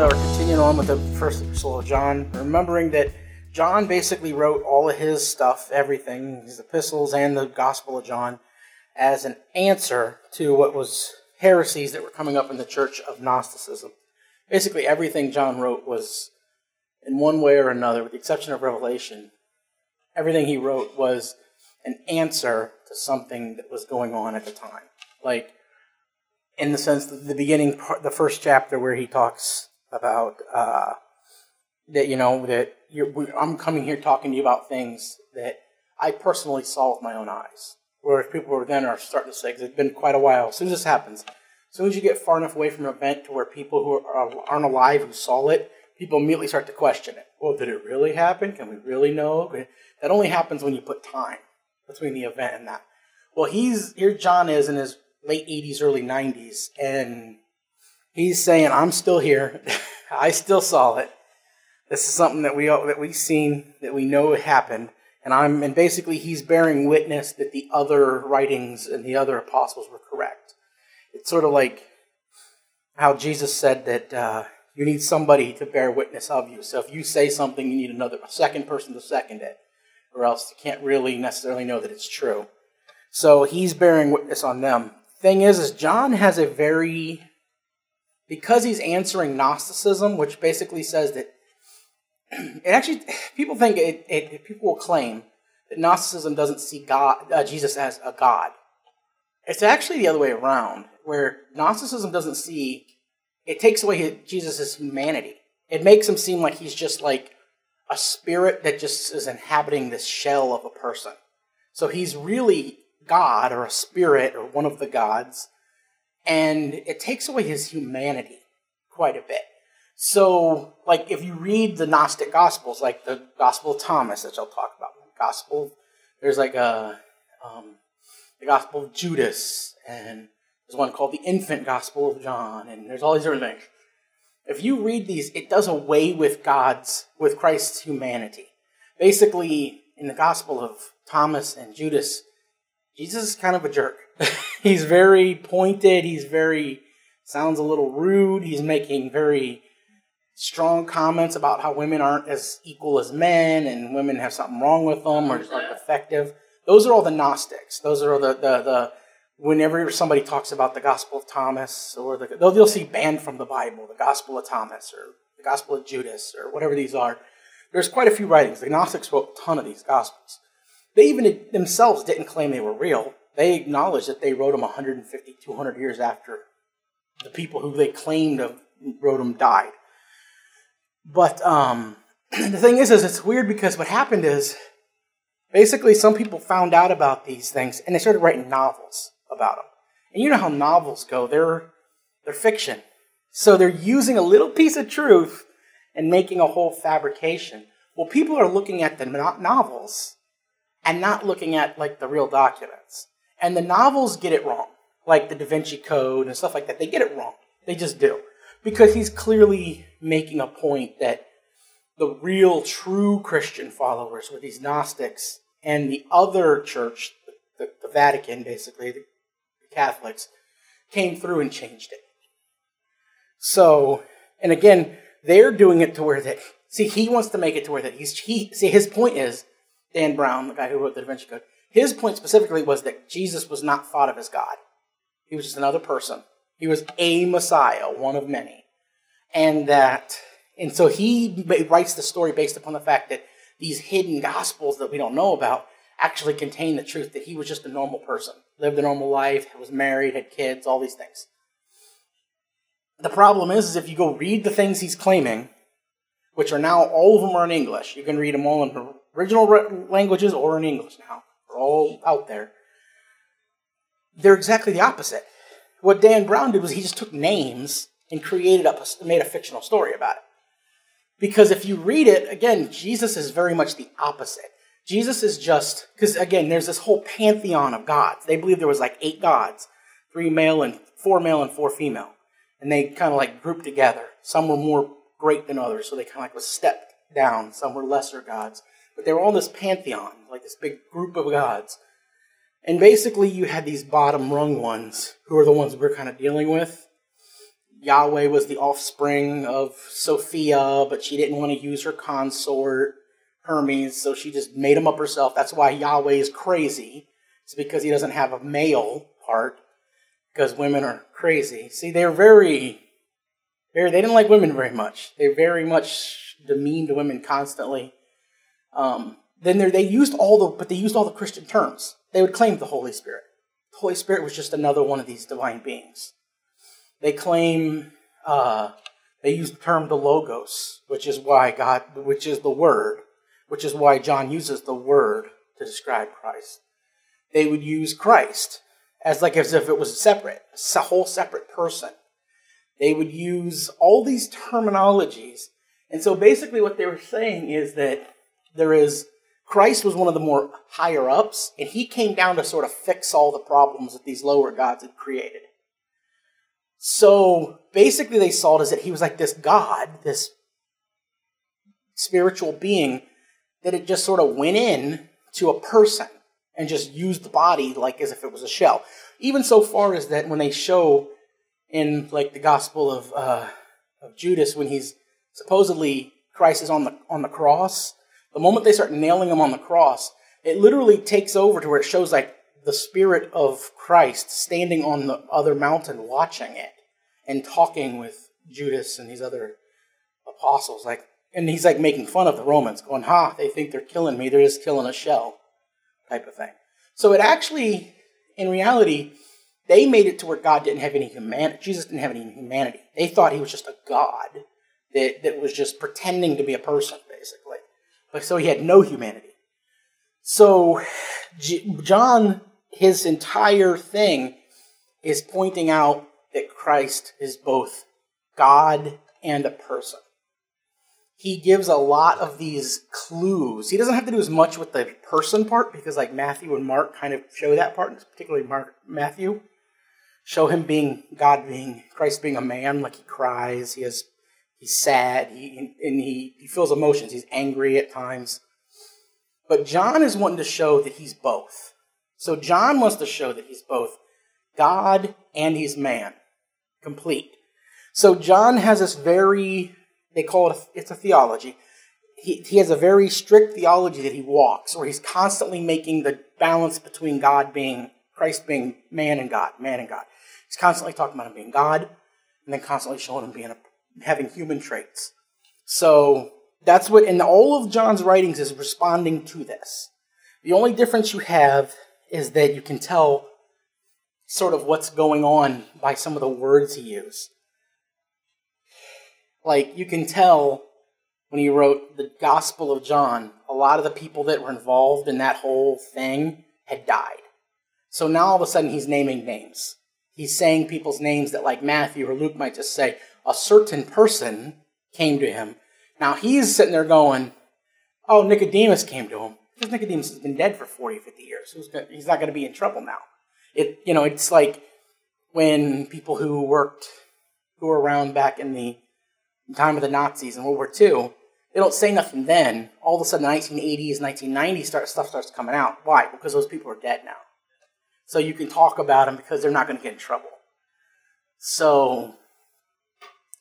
uh, we're continuing on with the first epistle of John, remembering that John basically wrote all of his stuff, everything, his epistles and the Gospel of John, as an answer to what was heresies that were coming up in the church of Gnosticism. Basically, everything John wrote was, in one way or another, with the exception of Revelation, everything he wrote was an answer to something that was going on at the time. Like, in the sense that the beginning, part, the first chapter where he talks about uh, that, you know, that I'm coming here talking to you about things that I personally saw with my own eyes. Whereas people were then are starting to say, because it's been quite a while. As soon as this happens, as soon as you get far enough away from an event to where people who are, aren't alive who saw it, people immediately start to question it. Well, did it really happen? Can we really know? That only happens when you put time between the event and that. Well, he's here. John is in his late 80s, early 90s, and he's saying, "I'm still here. I still saw it. This is something that we that we've seen, that we know happened." And I'm and basically he's bearing witness that the other writings and the other apostles were correct. It's sort of like how Jesus said that uh, you need somebody to bear witness of you. So if you say something, you need another a second person to second it, or else you can't really necessarily know that it's true. So he's bearing witness on them. Thing is, is John has a very because he's answering Gnosticism, which basically says that it actually people think it, it people will claim that Gnosticism doesn't see God uh, Jesus as a God. It's actually the other way around, where Gnosticism doesn't see it takes away Jesus' humanity. It makes him seem like he's just like a spirit that just is inhabiting this shell of a person. So he's really God or a spirit or one of the gods, and it takes away his humanity quite a bit. So, like, if you read the Gnostic Gospels, like the Gospel of Thomas, that I'll talk about, Gospel, there's like a um, the Gospel of Judas, and there's one called the Infant Gospel of John, and there's all these different things. If you read these, it does away with God's, with Christ's humanity. Basically, in the Gospel of Thomas and Judas, Jesus is kind of a jerk. he's very pointed, he's very, sounds a little rude, he's making very strong comments about how women aren't as equal as men and women have something wrong with them or just aren't effective. Those are all the Gnostics. Those are the, the, the whenever somebody talks about the Gospel of Thomas or the, they'll, they'll see banned from the Bible, the Gospel of Thomas or the Gospel of Judas or whatever these are. There's quite a few writings. The Gnostics wrote a ton of these Gospels. They even themselves didn't claim they were real. They acknowledge that they wrote them 150, 200 years after the people who they claimed wrote them died. But um, the thing is, is it's weird because what happened is basically some people found out about these things and they started writing novels about them. And you know how novels go; they're they're fiction, so they're using a little piece of truth and making a whole fabrication. Well, people are looking at the novels and not looking at like the real documents. And the novels get it wrong, like the Da Vinci Code and stuff like that. They get it wrong. They just do because he's clearly making a point that the real, true Christian followers were these Gnostics, and the other church, the, the Vatican, basically, the Catholics, came through and changed it. So, and again, they're doing it to where that, see, he wants to make it to where that he's, he, see, his point is, Dan Brown, the guy who wrote the Da Vinci Code, his point specifically was that Jesus was not thought of as God. He was just another person he was a Messiah, one of many. And that, and so he writes the story based upon the fact that these hidden gospels that we don't know about actually contain the truth that he was just a normal person, lived a normal life, was married, had kids, all these things. The problem is, is if you go read the things he's claiming, which are now all of them are in English. You can read them all in original languages or in English now. All out there. They're exactly the opposite. What Dan Brown did was he just took names and created up, a, made a fictional story about it. Because if you read it, again, Jesus is very much the opposite. Jesus is just, because again, there's this whole pantheon of gods. They believe there was like eight gods, three male and four male and four female. And they kind of like grouped together. Some were more great than others, so they kind of like was stepped down. Some were lesser gods. But they were all this pantheon, like this big group of gods. And basically, you had these bottom rung ones, who are the ones we're kind of dealing with. Yahweh was the offspring of Sophia, but she didn't want to use her consort, Hermes, so she just made him up herself. That's why Yahweh is crazy. It's because he doesn't have a male part, because women are crazy. See, they're very, very, they didn't like women very much. They very much demeaned women constantly. Um, then they used all the, but they used all the Christian terms. They would claim the Holy Spirit. The Holy Spirit was just another one of these divine beings. They claim uh, they use the term the logos, which is why God, which is the word, which is why John uses the word to describe Christ. They would use Christ as like as if it was separate, a whole separate person. They would use all these terminologies. And so basically what they were saying is that there is Christ was one of the more higher ups, and he came down to sort of fix all the problems that these lower gods had created. So basically, they saw it as that he was like this God, this spiritual being that it just sort of went in to a person and just used the body like as if it was a shell. Even so far as that when they show in like the Gospel of uh, of Judas when he's supposedly Christ is on the on the cross, the moment they start nailing him on the cross, it literally takes over to where it shows like the spirit of Christ standing on the other mountain watching it and talking with Judas and these other apostles. Like, and he's like making fun of the Romans, going, "Ha! They think they're killing me. They're just killing a shell," type of thing. So it actually, in reality, they made it to where God didn't have any humanity. Jesus didn't have any humanity. They thought he was just a God that that was just pretending to be a person, Like so, he had no humanity. So John his entire thing is pointing out that Christ is both God and a person. He gives a lot of these clues. He doesn't have to do as much with the person part because, like Matthew and Mark, kind of show that part, particularly Mark, Matthew, show him being God, being Christ, being a man. Like he cries, he has, he's sad, he, and he, he feels emotions. He's angry at times. But John is wanting to show that he's both. So John wants to show that he's both God and he's man, complete. So John has this very, they call it, a, it's a theology. He, he has a very strict theology that he walks, where he's constantly making the balance between God being, Christ being man and God, man and God. He's constantly talking about him being God, and then constantly showing him being a, having human traits. So that's what, in all of John's writings, is responding to this. The only difference you have is that you can tell sort of what's going on by some of the words he used. Like, you can tell when he wrote the Gospel of John, a lot of the people that were involved in that whole thing had died. So now all of a sudden he's naming names. He's saying people's names that, like Matthew or Luke might just say, a certain person came to him. Now he's sitting there going, oh, Nicodemus came to him. Because Nicodemus has been dead for 40, 50 years. He's not going to be in trouble now. It, you know, it's like when people who worked, who were around back in the time of the Nazis and World War II, they don't say nothing then. All of a sudden, the 1980s, 1990s, start, stuff starts coming out. Why? Because those people are dead now. So you can talk about them because they're not going to get in trouble. So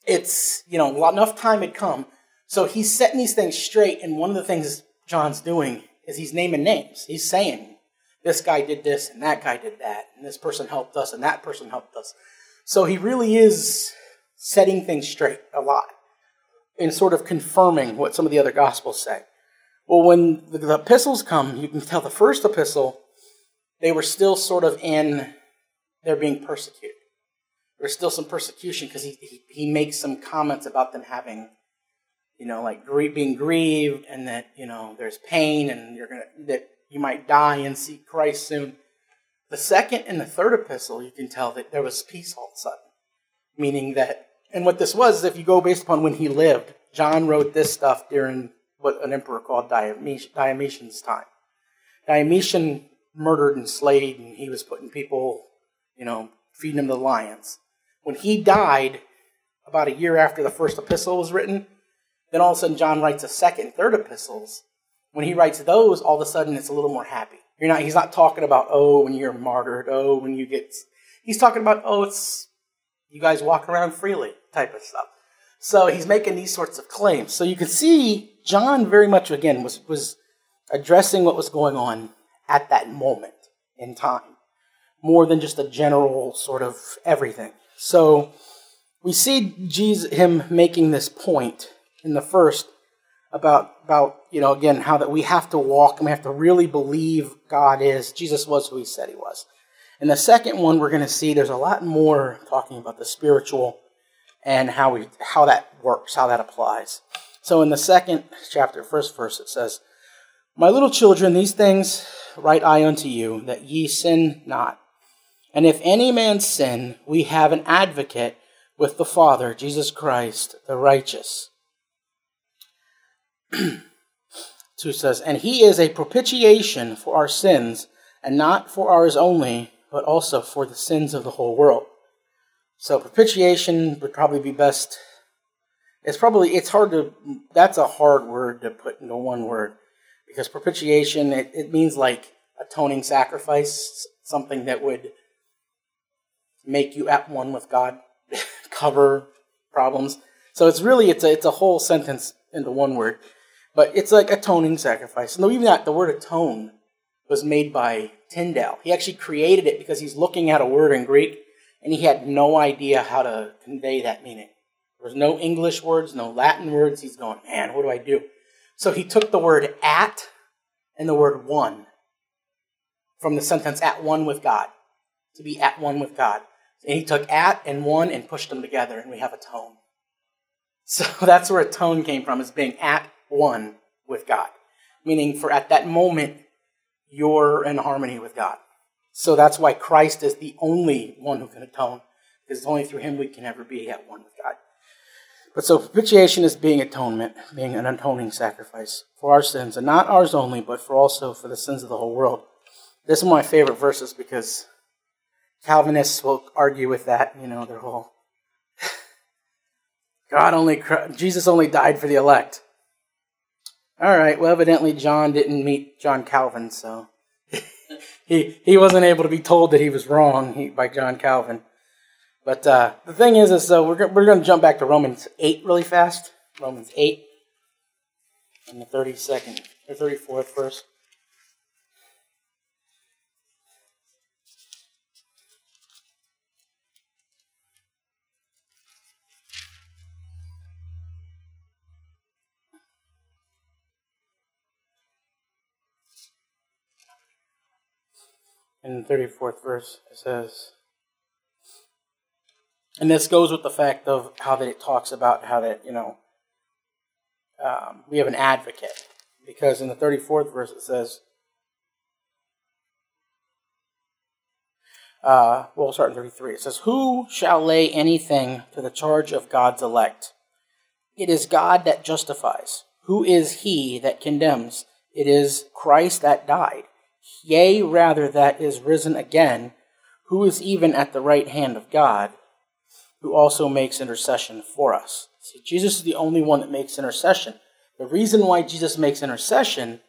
it's, you know, enough time had come. So he's setting these things straight, and one of the things John's doing is he's naming names. He's saying, this guy did this, and that guy did that, and this person helped us, and that person helped us. So he really is setting things straight a lot and sort of confirming what some of the other gospels say. Well, when the, epistles come, you can tell the first epistle, they were still sort of in, they're being persecuted. There's still some persecution because he, he, he makes some comments about them having you know, like being grieved and that, you know, there's pain and you're going to, that you might die and see Christ soon. The second and the third epistle, you can tell that there was peace all of a sudden. Meaning that, and what this was, is if you go based upon when he lived, John wrote this stuff during what an emperor called Diocletian's time. Diocletian murdered and slayed, and he was putting people, you know, feeding them to the lions. When he died, about a year after the first epistle was written, then all of a sudden, John writes a second, third epistles. When he writes those, all of a sudden, it's a little more happy. You're not. He's not talking about oh, when you're martyred, oh, when you get. He's talking about oh, it's You guys walk around freely, type of stuff. So he's making these sorts of claims. So you can see John very much, again, was, was addressing what was going on at that moment in time, more than just a general sort of everything. So we see Jesus, him making this point in the first about, about, you know, again, how that we have to walk and we have to really believe God is, Jesus was who he said he was. In the second one, we're going to see there's a lot more talking about the spiritual and how we how that works, how that applies. So in the second chapter, first verse, it says, My little children, these things write I unto you, that ye sin not. And if any man sin, we have an advocate with the Father, Jesus Christ, the righteous. 2 says, And he is a propitiation for our sins, and not for ours only, but also for the sins of the whole world. So propitiation would probably be best. It's probably it's hard to that's a hard word to put into one word because propitiation it, it means like atoning sacrifice, something that would make you at one with God, cover problems. So it's really it's a it's a whole sentence into one word, but it's like atoning sacrifice. No, even that the word atone was made by Tyndale. He actually created it because he's looking at a word in Greek and he had no idea how to convey that meaning. There was no English words, no Latin words. He's going, man, what do I do? So he took the word at and the word one from the sentence at one with God, to be at one with God. And he took at and one and pushed them together, and we have a tone. So that's where a tone came from, is being at one with God. Meaning, for at that moment, you're in harmony with God. So that's why Christ is the only one who can atone, because it's only through him we can ever be at one with God. But so propitiation is being atonement, being an atoning sacrifice for our sins, and not ours only, but for also for the sins of the whole world. This is one of my favorite verses because Calvinists will argue with that, you know, their whole God only, Jesus only died for the elect. All right, well, evidently John didn't meet John Calvin, so he, he wasn't able to be told that he was wrong by John Calvin. But uh, the thing is, is uh, we're, we're going to jump back to Romans 8 really fast. Romans 8 in the 32nd or 34th verse. In the 34th verse, it says, and this goes with the fact of how that it talks about how that, you know, um, we have an advocate. Because in the 34th verse it says, uh, well, start in 33. It says, Who shall lay anything to the charge of God's elect? It is God that justifies. Who is he that condemns? It is Christ that died yea, rather, that is risen again, who is even at the right hand of God, who also makes intercession for us. See, Jesus is the only one that makes intercession. The reason why Jesus makes intercession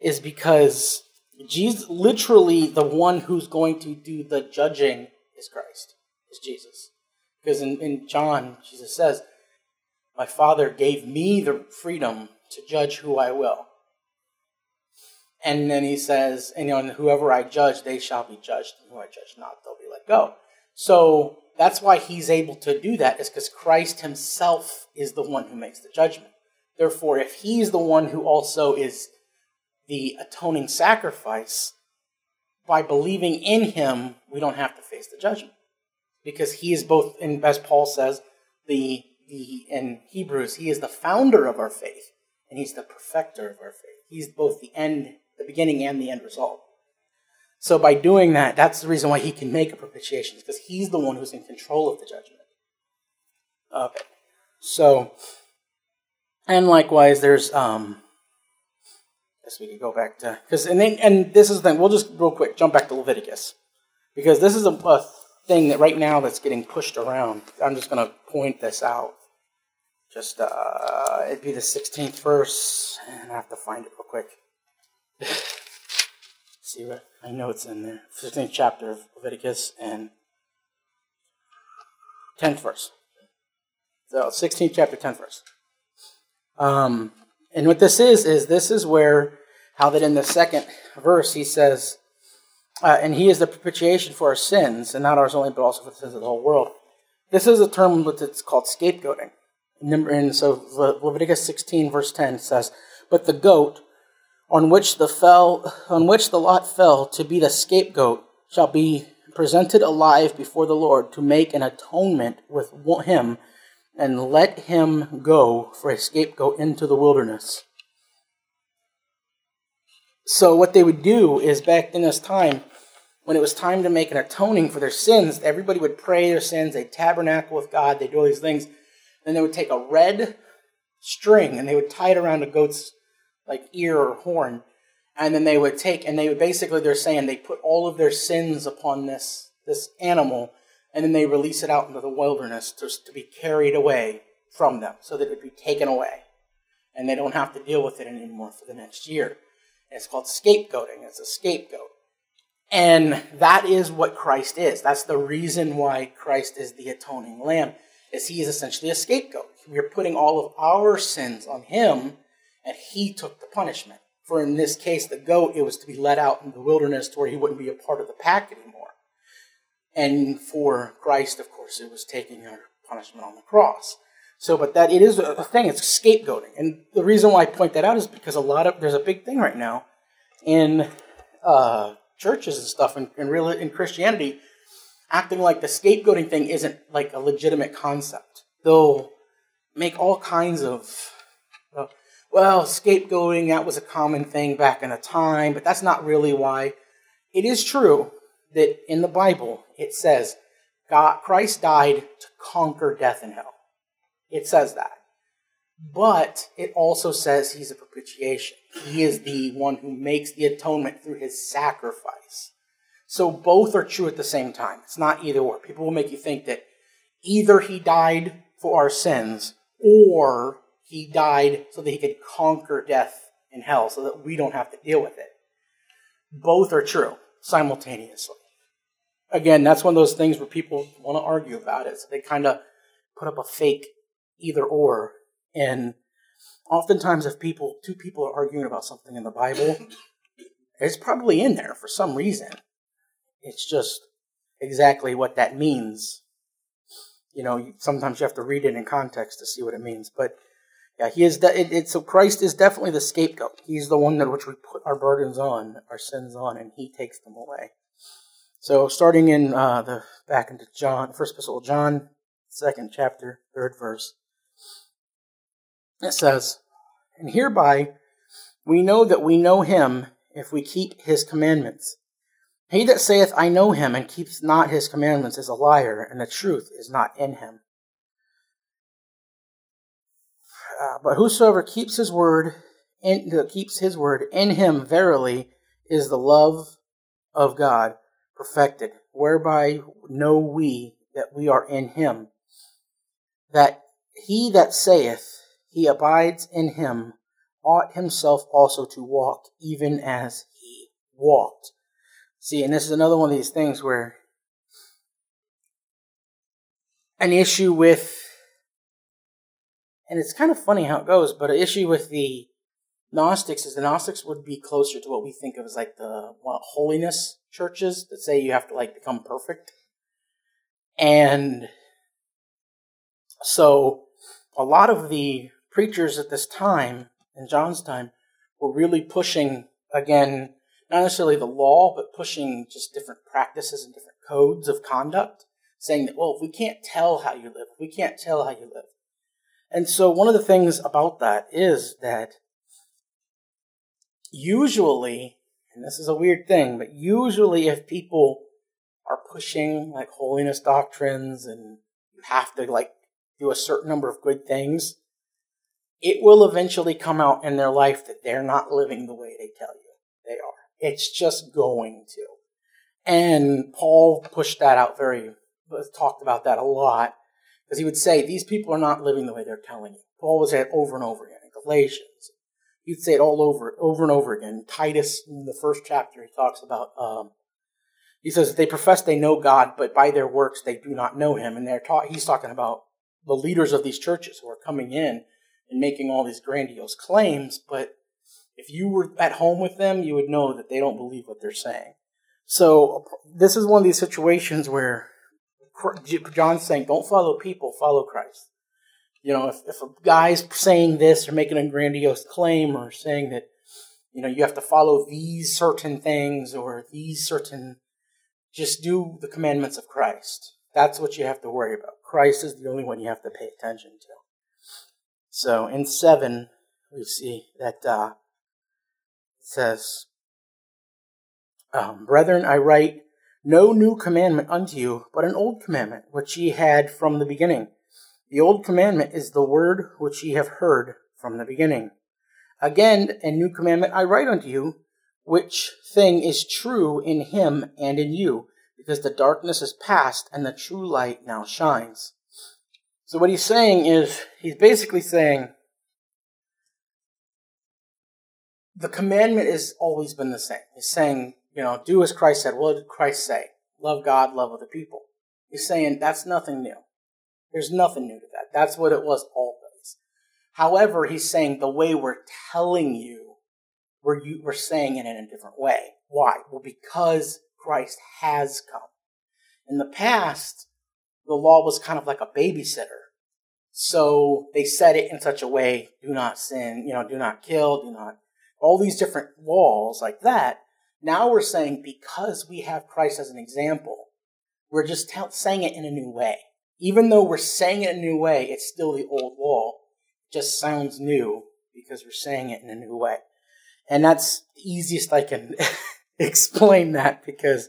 is because Jesus, literally, the one who's going to do the judging is Christ, is Jesus. Because in, in John, Jesus says, My Father gave me the freedom to judge who I will. And then he says, and, you know, and whoever I judge, they shall be judged. And who I judge not, they'll be let go. So that's why he's able to do that, is because Christ himself is the one who makes the judgment. Therefore, if he's the one who also is the atoning sacrifice, by believing in him, we don't have to face the judgment. Because he is both, and as Paul says, the, the in Hebrews, he is the founder of our faith, and he's the perfecter of our faith. He's both the end the beginning and the end result. So by doing that, that's the reason why he can make a propitiation, because he's the one who's in control of the judgment. Okay. So, and likewise, there's um, I guess we could go back to because and then and this is the thing. We'll just real quick jump back to Leviticus because this is a, a thing that right now that's getting pushed around. I'm just going to point this out. Just uh, it'd be the 16th verse, and I have to find it real quick. See what I know it's in there. 15th chapter of Leviticus and 10th verse. So 16th chapter, 10th verse. Um, and what this is, is this is where, how that in the second verse he says, uh, and he is the propitiation for our sins, and not ours only, but also for the sins of the whole world. This is a term that's called scapegoating. And so Leviticus 16, verse 10 says, But the goat on which the fell on which the lot fell to be the scapegoat shall be presented alive before the Lord to make an atonement with him, and let him go for a scapegoat into the wilderness. So what they would do is back in this time, when it was time to make an atoning for their sins, everybody would pray their sins, they'd tabernacle with God, they'd do all these things. Then they would take a red string and they would tie it around a goat's like ear or horn. And then they would take and they would basically they're saying they put all of their sins upon this this animal and then they release it out into the wilderness to, to be carried away from them so that it would be taken away. And they don't have to deal with it anymore for the next year. It's called scapegoating. It's a scapegoat. And that is what Christ is. That's the reason why Christ is the atoning lamb is he is essentially a scapegoat. We're putting all of our sins on him, and he took the punishment. For in this case, the goat, it was to be let out in the wilderness to where he wouldn't be a part of the pack anymore. And for Christ, of course, it was taking our punishment on the cross. So, but that it is a thing. It's scapegoating, and the reason why I point that out is because a lot of there's a big thing right now in uh, churches and stuff, and in, in real in Christianity acting like the scapegoating thing isn't like a legitimate concept. They'll make all kinds of, uh, well, scapegoating, that was a common thing back in a time, but that's not really why. It is true that in the Bible it says God, Christ died to conquer death and hell. It says that. But it also says he's a propitiation. He is the one who makes the atonement through his sacrifice. So both are true at the same time. It's not either or. People will make you think that either he died for our sins or he died so that he could conquer death and hell so that we don't have to deal with it. Both are true simultaneously. Again, that's one of those things where people want to argue about it. So they kind of put up a fake either or. And oftentimes, if people, two people are arguing about something in the Bible, it's probably in there for some reason. It's just exactly what that means. You know, sometimes you have to read it in context to see what it means. But yeah, he is. De- it, it, so Christ is definitely the scapegoat. He's the one that which we put our burdens on, our sins on, and He takes them away. So starting in uh, the back into John, first epistle of John, second chapter, third verse, it says, "And hereby we know that we know Him if we keep His commandments." He that saith, I know him, and keeps not his commandments, is a liar, and the truth is not in him. Uh, but whosoever keeps his word, in, keeps his word, in him verily is the love of God perfected, whereby know we that we are in him. That he that saith he abides in him ought himself also to walk even as he walked. See, and this is another one of these things where an issue with, and it's kind of funny how it goes, but an issue with the Gnostics is the Gnostics would be closer to what we think of as like the what, holiness churches that say you have to like become perfect. And so a lot of the preachers at this time, in John's time, were really pushing, again, not necessarily the law, but pushing just different practices and different codes of conduct, saying that, well, if we can't tell how you live, we can't tell how you live. And so one of the things about that is that usually, and this is a weird thing, but usually if people are pushing like holiness doctrines and you have to like do a certain number of good things, it will eventually come out in their life that they're not living the way they tell you they are. It's just going to. And Paul pushed that out very, talked about that a lot, because he would say, these people are not living the way they're telling you. Paul would say it over and over again in Galatians. He'd say it all over, over and over again. Titus, in the first chapter, he talks about um, He says they profess they know God, but by their works they do not know Him. And they're ta- he's talking about the leaders of these churches who are coming in and making all these grandiose claims, but if you were at home with them, you would know that they don't believe what they're saying. So this is one of these situations where John's saying, don't follow people, follow Christ. You know, if, if a guy's saying this or making a grandiose claim or saying that, you know, you have to follow these certain things or these certain, just do the commandments of Christ. That's what you have to worry about. Christ is the only one you have to pay attention to. So in 7, we see that uh, it says, um, Brethren, I write no new commandment unto you, but an old commandment, which ye had from the beginning. The old commandment is the word which ye have heard from the beginning. Again, a new commandment I write unto you, which thing is true in him and in you, because the darkness is past and the true light now shines. So what he's saying is, he's basically saying, the commandment has always been the same. He's saying, you know, do as Christ said. What did Christ say? Love God, love other people. He's saying that's nothing new. There's nothing new to that. That's what it was always. However, he's saying the way we're telling you, we're, we're saying it in a different way. Why? Well, because Christ has come. In the past, the law was kind of like a babysitter. So they said it in such a way, do not sin, you know, do not kill, do not, all these different laws like that. Now we're saying because we have Christ as an example, we're just t- saying it in a new way. Even though we're saying it in a new way, it's still the old law. It just sounds new because we're saying it in a new way. And that's easiest I can explain that because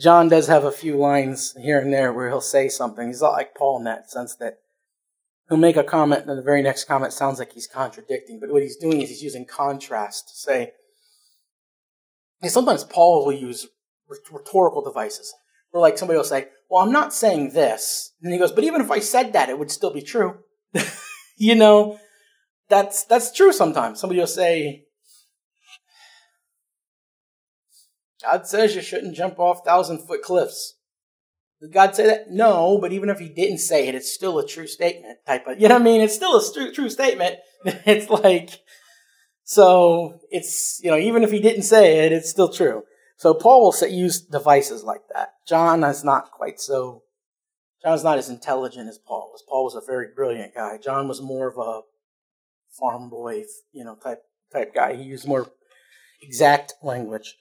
John does have a few lines here and there where he'll say something. He's not like Paul in that sense that he'll make a comment and the very next comment sounds like he's contradicting. But what he's doing is he's using contrast to say, and sometimes Paul will use rhetorical devices where like somebody will say, well, I'm not saying this. And he goes, but even if I said that, it would still be true. you know, that's, that's true sometimes. Somebody will say, God says you shouldn't jump off thousand foot cliffs. Did God say that? No, but even if he didn't say it, it's still a true statement type of, you know what I mean? It's still a true statement. it's like, so it's, you know, even if he didn't say it, it's still true. So Paul will say, use devices like that. John is not quite so, John's not as intelligent as Paul was. Paul was a very brilliant guy. John was more of a farm boy, you know, type, type guy. He used more exact language.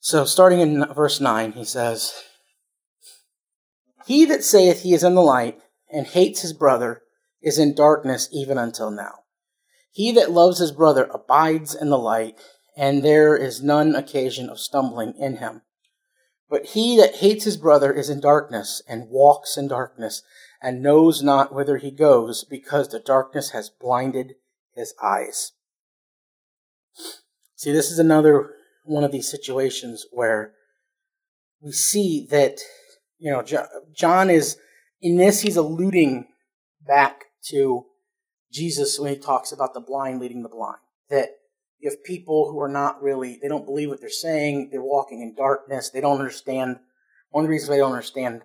So starting in verse 9, he says, He that saith he is in the light and hates his brother is in darkness even until now. He that loves his brother abides in the light, and there is none occasion of stumbling in him. But he that hates his brother is in darkness, and walks in darkness, and knows not whither he goes, because the darkness has blinded his eyes. See, this is another one of these situations where we see that, you know, John is, in this, he's alluding back to Jesus when he talks about the blind leading the blind. That you have people who are not really, they don't believe what they're saying, they're walking in darkness, they don't understand. One reasons they don't understand,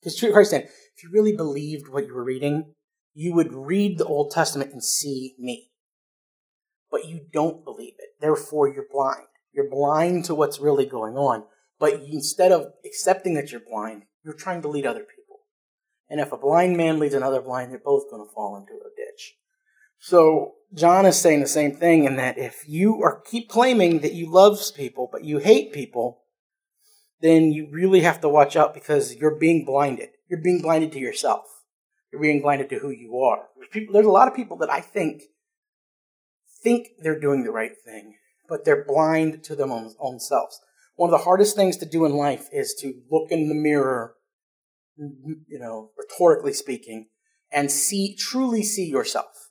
because Christ said, if you really believed what you were reading, you would read the Old Testament and see me. But you don't believe it. Therefore, you're blind. You're blind to what's really going on. But instead of accepting that you're blind, you're trying to lead other people. And if a blind man leads another blind, they're both going to fall into a ditch. So John is saying the same thing in that if you are keep claiming that you love people but you hate people, then you really have to watch out because you're being blinded. You're being blinded to yourself. You're being blinded to who you are. There's, people, there's a lot of people that I think think they're doing the right thing, but they're blind to their own, own selves. One of the hardest things to do in life is to look in the mirror, you know, rhetorically speaking, and see, truly see yourself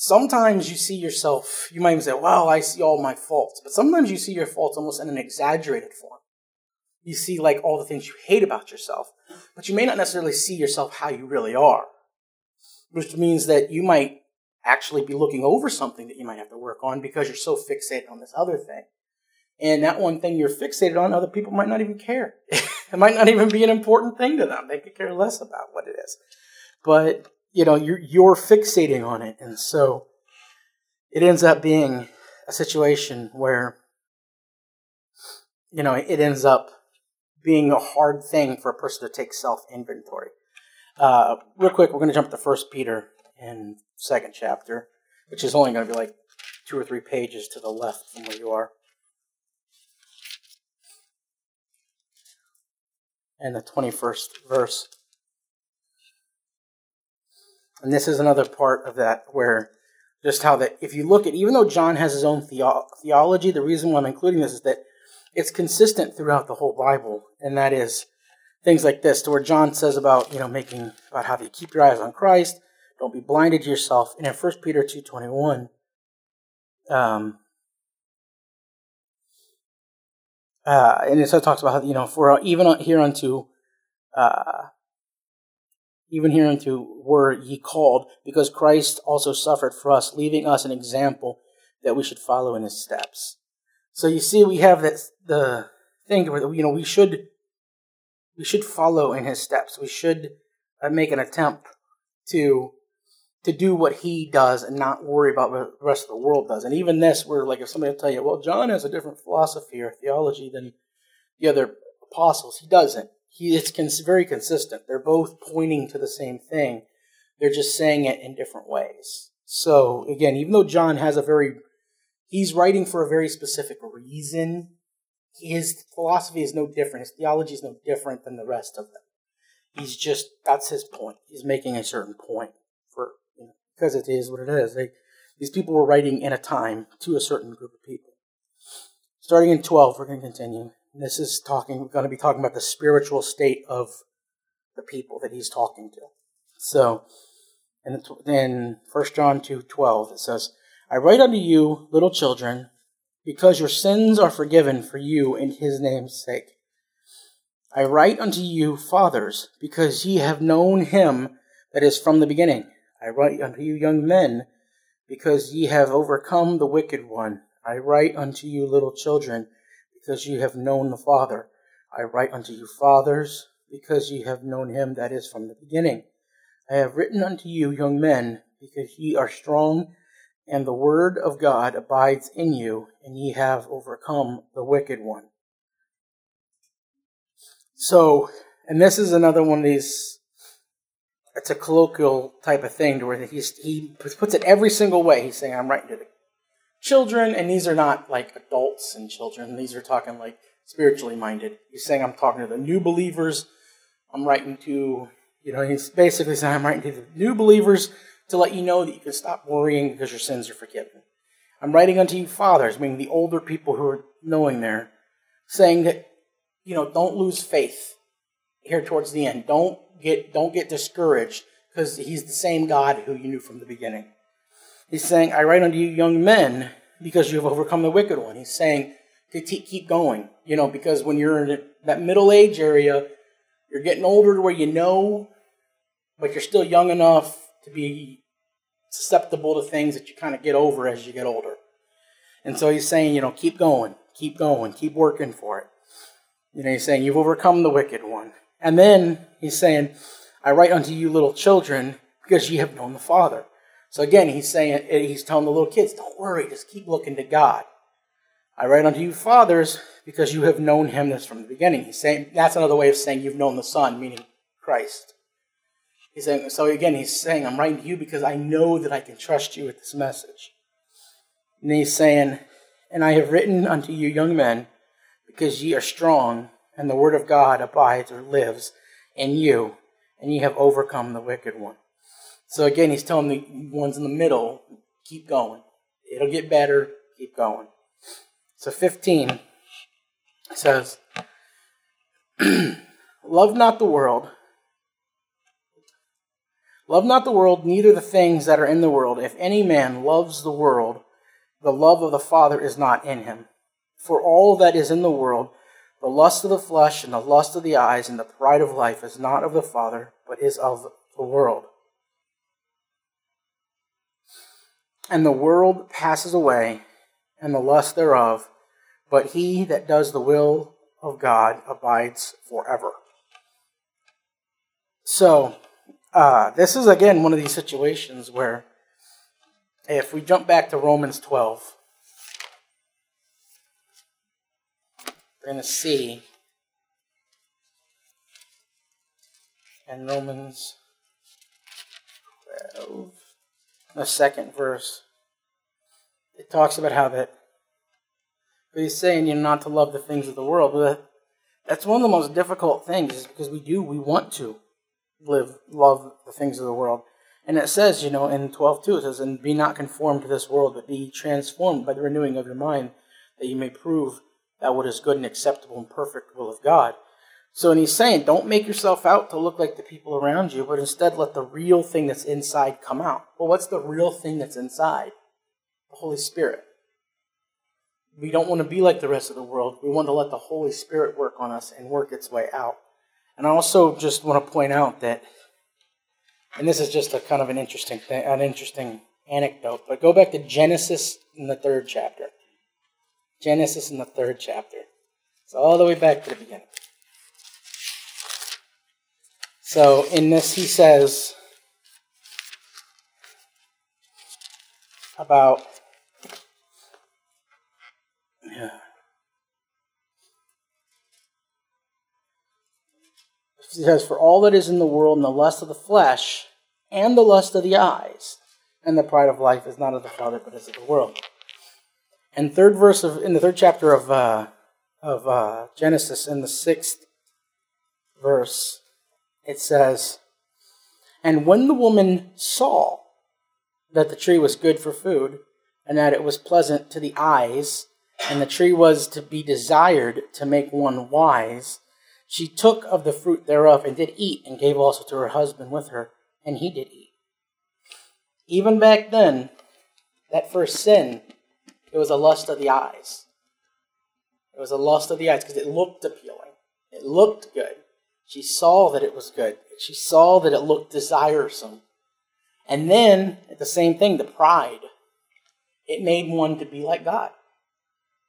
sometimes you see yourself, you might even say, wow, I see all my faults. But sometimes you see your faults almost in an exaggerated form. You see like all the things you hate about yourself, but you may not necessarily see yourself how you really are. Which means that you might actually be looking over something that you might have to work on because you're so fixated on this other thing. And that one thing you're fixated on, other people might not even care. it might not even be an important thing to them. They could care less about what it is. But, you know, you're, you're fixating on it. And so it ends up being a situation where, you know, it ends up being a hard thing for a person to take self inventory. Uh, real quick, we're going to jump to First Peter in second chapter, which is only going to be like two or three pages to the left from where you are. And the 21st verse. And this is another part of that where just how that, if you look at, even though John has his own theo- theology, the reason why I'm including this is that it's consistent throughout the whole Bible, and that is things like this, to where John says about, you know, making, about how you keep your eyes on Christ, don't be blinded to yourself. And in 1 Peter 2.21, um, uh, and it talks about how, you know, for even here unto, uh, even here unto were ye called, because Christ also suffered for us, leaving us an example that we should follow in his steps. So you see, we have that the thing where you know we should we should follow in his steps. We should uh, make an attempt to to do what he does and not worry about what the rest of the world does. And even this, where like if somebody will tell you, well, John has a different philosophy or theology than the other apostles, he doesn't. He it's cons- very consistent. They're both pointing to the same thing. They're just saying it in different ways. So again, even though John has a very he's writing for a very specific reason his philosophy is no different. His theology is no different than the rest of them. He's just that's his point. He's making a certain point because it is what it is. They, these people were writing in a time to a certain group of people. Starting in twelve, we're going to continue. This is talking. We're going to be talking about the spiritual state of the people that he's talking to. So, and then 1 John two twelve, it says, "I write unto you, little children." because your sins are forgiven for you in his name's sake. I write unto you, fathers, because ye have known him that is from the beginning. I write unto you, young men, because ye have overcome the wicked one. I write unto you, little children, because ye have known the Father. I write unto you, fathers, because ye have known him that is from the beginning. I have written unto you, young men, because ye are strong and the word of God abides in you, and ye have overcome the wicked one. So, and this is another one of these, it's a colloquial type of thing to where he's, he puts it every single way. He's saying, I'm writing to the children, and these are not like adults and children. These are talking like spiritually minded. He's saying, I'm talking to the new believers. I'm writing to, you know, he's basically saying, I'm writing to the new believers to let you know that you can stop worrying because your sins are forgiven. I'm writing unto you fathers, meaning the older people who are knowing there, saying that, you know, don't lose faith here towards the end. Don't get, don't get discouraged because he's the same God who you knew from the beginning. He's saying, I write unto you young men because you have overcome the wicked one. He's saying to keep going, you know, because when you're in that middle age area, you're getting older to where you know, but you're still young enough to be susceptible to things that you kind of get over as you get older. And so he's saying, you know, keep going, keep going, keep working for it. You know, he's saying, you've overcome the wicked one. And then he's saying, I write unto you little children because ye have known the Father. So again, he's saying, eh, he's telling the little kids, don't worry, just keep looking to God. I write unto you fathers because you have known him this from the beginning. He's saying, that's another way of saying you've known the Son, meaning Christ. He's saying, so again, he's saying, I'm writing to you because I know that I can trust you with this message. And he's saying, And I have written unto you, young men, because ye are strong, and the word of God abides or lives in you, and you have overcome the wicked one. So again, he's telling the ones in the middle, keep going. It'll get better, keep going. So 15 says, Love not the world Love not the world, neither the things that are in the world. If any man loves the world, the love of the Father is not in him. For all that is in the world, the lust of the flesh and the lust of the eyes and the pride of life is not of the Father, but is of the world. And the world passes away, and the lust thereof, but he that does the will of God abides forever. So, uh, this is again one of these situations where if we jump back to Romans 12, going to see in Romans 12, the second verse, it talks about how that but he's saying you know not to love the things of the world, but that's one of the most difficult things is because we do we want to live love the things of the world. And it says, you know, in 12 2, it says, And be not conformed to this world, but be transformed by the renewing of your mind, that you may prove that what is good and acceptable and perfect will of God. So, and he's saying, don't make yourself out to look like the people around you, but instead let the real thing that's inside come out. Well, what's the real thing that's inside? The Holy Spirit. We don't want to be like the rest of the world. We want to let the Holy Spirit work on us and work its way out. And I also just want to point out that and this is just a kind of an interesting thing, an interesting anecdote. But go back to Genesis in the third chapter. Genesis in the third chapter. So all the way back to the beginning. So in this, he says about yeah. He says, For all that is in the world and the lust of the flesh and the lust of the eyes and the pride of life is not of the Father, but is of the world. And third verse of in the third chapter of uh, of uh, Genesis, in the sixth verse, it says, "And when the woman saw that the tree was good for food, and that it was pleasant to the eyes, and the tree was to be desired to make one wise." She took of the fruit thereof and did eat, and gave also to her husband with her, and he did eat. Even back then, that first sin, it was a lust of the eyes. It was a lust of the eyes because it looked appealing. It looked good. She saw that it was good. She saw that it looked desiresome. And then, the same thing, the pride. It made one to be like God.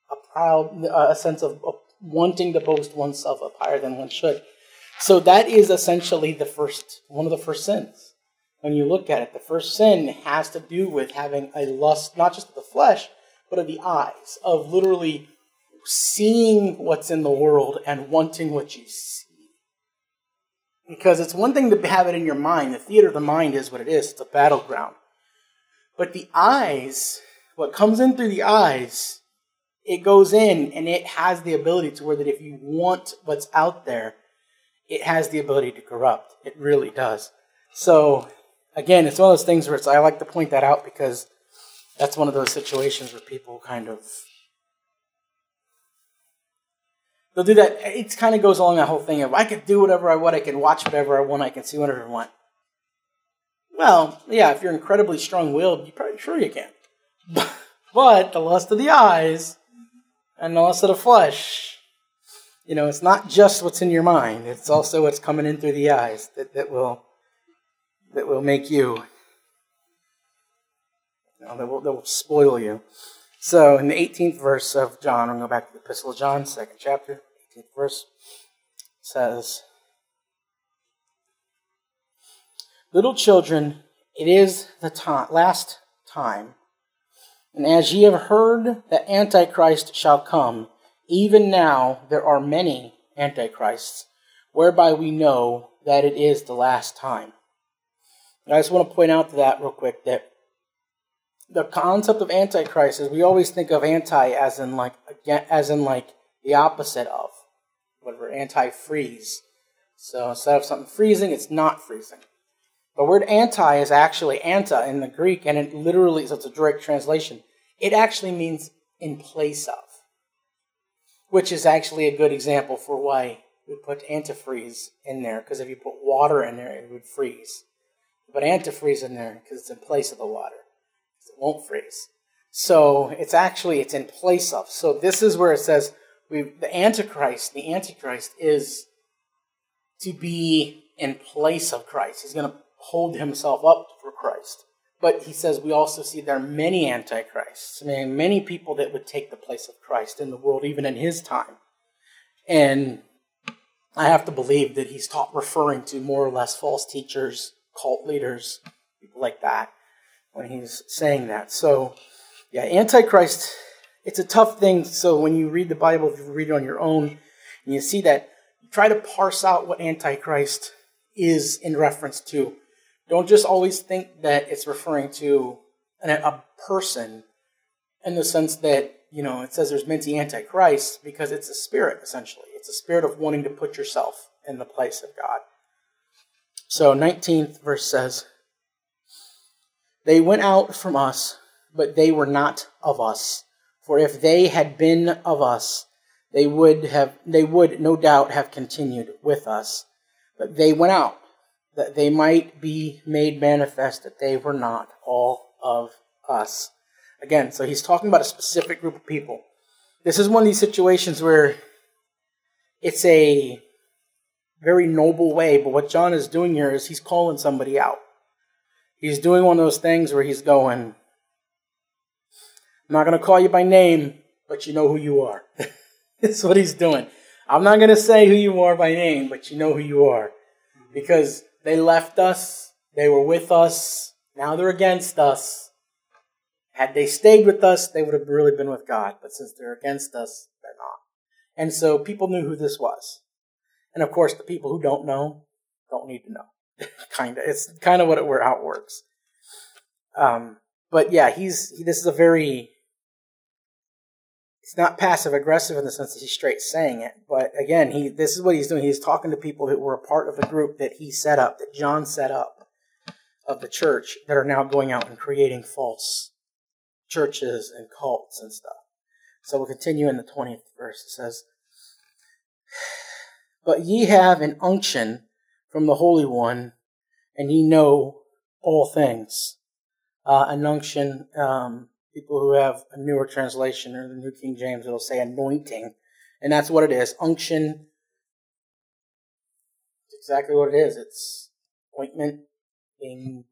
A proud, a sense of wanting to boast oneself up higher than one should. So that is essentially the first one of the first sins. When you look at it, the first sin has to do with having a lust, not just of the flesh, but of the eyes, of literally seeing what's in the world and wanting what you see. Because it's one thing to have it in your mind. The theater of the mind is what it is, it's a battleground. But the eyes, what comes in through the eyes, it goes in and it has the ability to where that if you want what's out there, it has the ability to corrupt. It really does. So again, it's one of those things where I like to point that out because that's one of those situations where people kind of they'll do that. It kind of goes along that whole thing of I can do whatever I want, I can watch whatever I want, I can see whatever I want. Well, yeah, if you're incredibly strong-willed, you probably sure you can. But the lust of the eyes and the lust of the flesh. You know, it's not just what's in your mind, it's also what's coming in through the eyes that, that will that will make you, you know, that will, that will spoil you. So in the 18th verse of John, we'll go back to the Epistle of John, second chapter, 18th verse, says, Little children, it is the last time and as ye have heard that Antichrist shall come, even now there are many Antichrists, whereby we know that it is the last time. I just want to point out to that real quick that the concept of Antichrist is we always think of anti as in like as in like the opposite of whatever anti-freeze. So instead of something freezing, it's not freezing. The word anti is actually anta in the Greek, and it literally, so it's a direct translation. It actually means in place of, which is actually a good example for why we put antifreeze in there, because if you put water in there, it would freeze. But antifreeze in there because it's in place of the water. Won't freeze. So it's actually it's in place of. So this is where it says we the Antichrist, the Antichrist is to be in place of Christ. He's going to hold himself up for Christ. But he says we also see there are many antichrists. I mean, many people that would take the place of Christ in the world, even in his time. And I have to believe that he's taught referring to more or less false teachers, cult leaders, people like that, when he's saying that. So, yeah, Antichrist, it's a tough thing. So when you read the Bible, if you read it on your own, and you see that, try to parse out what Antichrist is in reference to. Don't just always think that it's referring to an, a person in the sense that, you know, it says there's many antichrists because it's a spirit, essentially. It's a spirit of wanting to put yourself in the place of God. So, 19th verse says, They went out from us, but they were not of us. For if they had been of us, they would have they would no doubt have continued with us. But they went out that they might be made manifest that they were not all of us. Again, so he's talking about a specific group of people. This is one of these situations where it's a very noble way, but what John is doing here is he's calling somebody out. He's doing one of those things where he's going, I'm not going to call you by name, but you know who you are. That's what he's doing. I'm not going to say who you are by name, but you know who you are. Because they left us. They were with us. Now they're against us. Had they stayed with us, they would have really been with God. But since they're against us, they're not. And so people knew who this was. And of course, the people who don't know don't need to know. kind of. It's kind of what it, where it works. Um, but yeah, he's he, this is a very it's not passive aggressive in the sense that he's straight saying it, but again, he this is what he's doing. He's talking to people that were a part of the group that he set up, that John set up of the church that are now going out and creating false churches and cults and stuff. So we'll continue in the 20th verse. It says, But ye have an unction from the Holy One, and ye know all things. Uh, an unction, um, people who have a newer translation or the New King James, it'll say anointing. And that's what it is. Unction. It's exactly what it is. It's ointment being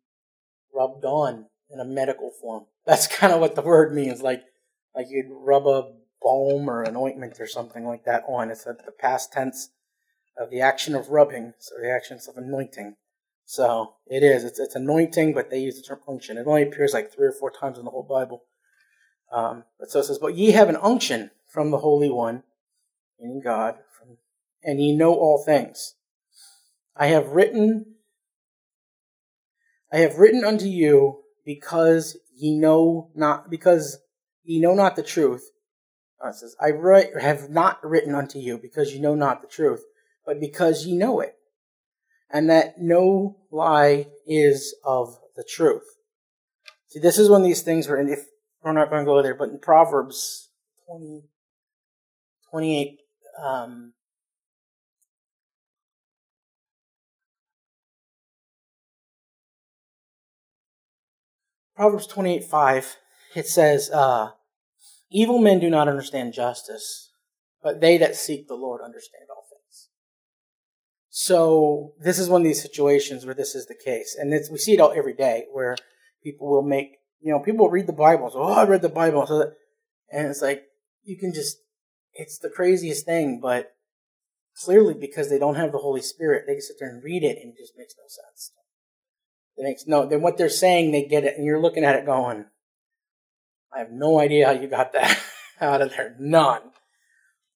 rubbed on in a medical form. That's kind of what the word means. Like, like you'd rub a balm or an ointment or something like that on. It's the past tense of the action of rubbing, so the actions of anointing. So it is. It's it's anointing, but they use the term unction. It only appears like three or four times in the whole Bible. Um, but so it says, But ye have an unction from the Holy One, meaning God, from, and ye know all things. I have written, I have written unto you because ye know not, because ye know not the truth. Uh, it says, I write, have not written unto you because ye know not the truth, but because ye know it and that no lie is of the truth. See, this is one of these things where, and if we're not going to go there, but in Proverbs 20, 28, um, Proverbs 28 5, it says, uh, Evil men do not understand justice, but they that seek the Lord understand all so this is one of these situations where this is the case, and we see it all every day where people will make you know people read the Bible. So oh, I read the Bible, so that, and it's like you can just it's the craziest thing, but clearly because they don't have the Holy Spirit, they can sit there and read it, and it just makes no sense. It makes no. Then what they're saying, they get it, and you're looking at it going, I have no idea how you got that out of there. None.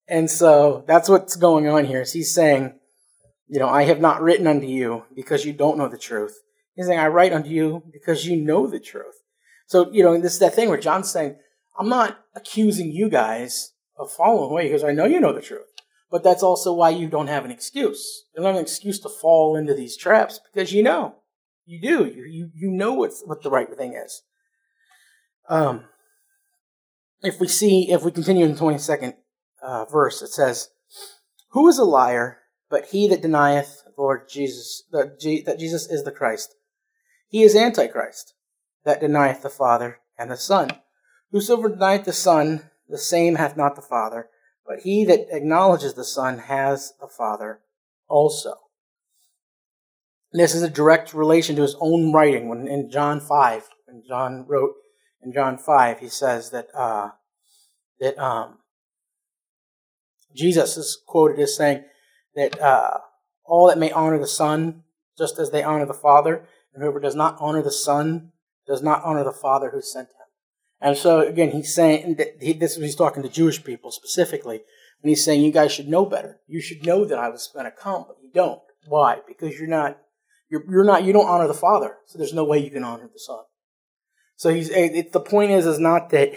And so that's what's going on here. Is he's saying you know, I have not written unto you because you don't know the truth. He's saying, I write unto you because you know the truth. So, you know, this is that thing where John's saying, I'm not accusing you guys of falling away because I know you know the truth. But that's also why you don't have an excuse. You don't have an excuse to fall into these traps because you know. You do. You, you, you know what's, what the right thing is. Um, if we see, if we continue in the 22nd uh, verse, it says, Who is a liar but he that denieth Lord Jesus, that, Jesus is the Christ, he is Antichrist, that denieth the Father and the Son. Whosoever denieth the Son, the same hath not the Father, but he that acknowledges the Son has the Father also. This is a direct relation to his own writing when in John 5, when John wrote in John 5, he says that, uh, that um, Jesus is quoted as saying that uh, all that may honor the Son, just as they honor the Father, and whoever does not honor the Son does not honor the Father who sent him. And so again, he's saying that he, this is he's talking to Jewish people specifically, and he's saying you guys should know better. You should know that I was going to come, but you don't. Why? Because you're not you're, you're not you don't honor the Father, so there's no way you can honor the Son. So he's it, the point is is not that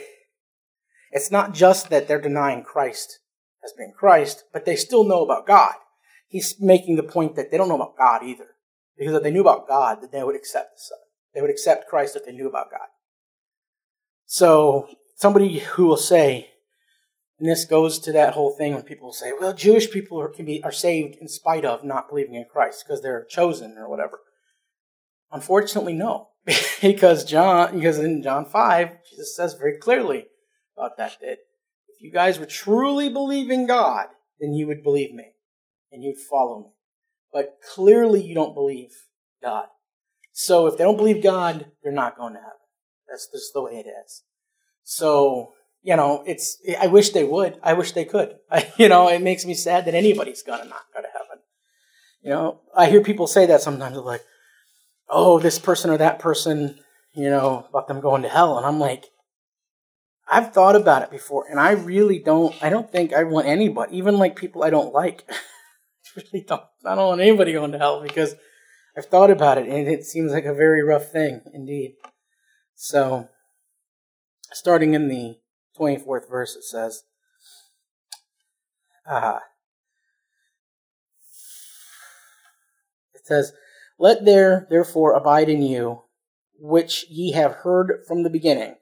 it's not just that they're denying Christ as being Christ, but they still know about God. He's making the point that they don't know about God either. Because if they knew about God, then they would accept the Son. They would accept Christ if they knew about God. So somebody who will say, and this goes to that whole thing when people say, well, Jewish people are, can be, are saved in spite of not believing in Christ because they're chosen or whatever. Unfortunately, no. because John, because in John 5, Jesus says very clearly about that, that if you guys were truly believing God, then you would believe me and you'd follow me. But clearly you don't believe God. So if they don't believe God, they're not going to heaven. That's just the way it is. So, you know, it's, I wish they would. I wish they could. I, you know, it makes me sad that anybody's gonna not go to heaven. You know, I hear people say that sometimes, like, oh, this person or that person, you know, about them going to hell. And I'm like, I've thought about it before, and I really don't. I don't think I want anybody, even like people I don't like. Really don't. I don't want anybody going to hell because I've thought about it, and it seems like a very rough thing indeed. So, starting in the 24th verse, it says, uh, it says, Let there therefore abide in you, which ye have heard from the beginning.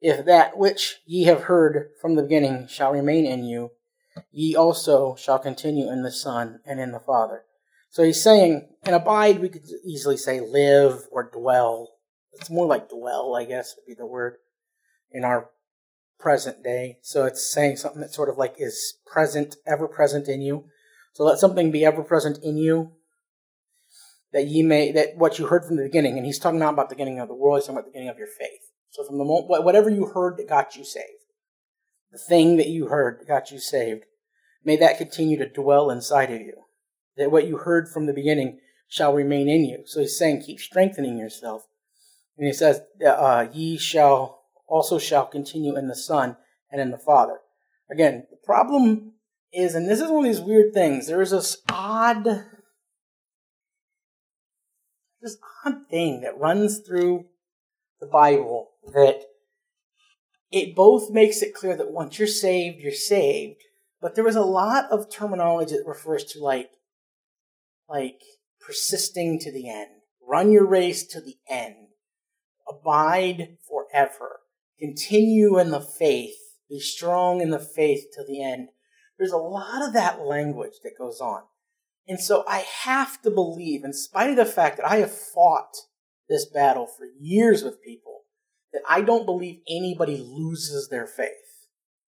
If that which ye have heard from the beginning shall remain in you, ye also shall continue in the Son and in the Father. So he's saying, and abide, we could easily say live or dwell it's more like dwell, I guess would be the word in our present day. So it's saying something that sort of like is present, ever present in you. So let something be ever present in you that ye may, that what you heard from the beginning, and he's talking not about the beginning of the world, he's talking about the beginning of your faith. So from the moment, whatever you heard that got you saved, the thing that you heard got you saved, may that continue to dwell inside of you. That what you heard from the beginning shall remain in you. So he's saying keep strengthening yourself and he says, uh, ye shall also shall continue in the Son and in the Father. Again, the problem is, and this is one of these weird things, there is this odd, this odd thing that runs through the Bible that it both makes it clear that once you're saved, you're saved, but there was a lot of terminology that refers to like, like persisting to the end. Run your race to the end abide forever. Continue in the faith. Be strong in the faith to the end. There's a lot of that language that goes on. And so I have to believe, in spite of the fact that I have fought this battle for years with people, that I don't believe anybody loses their faith.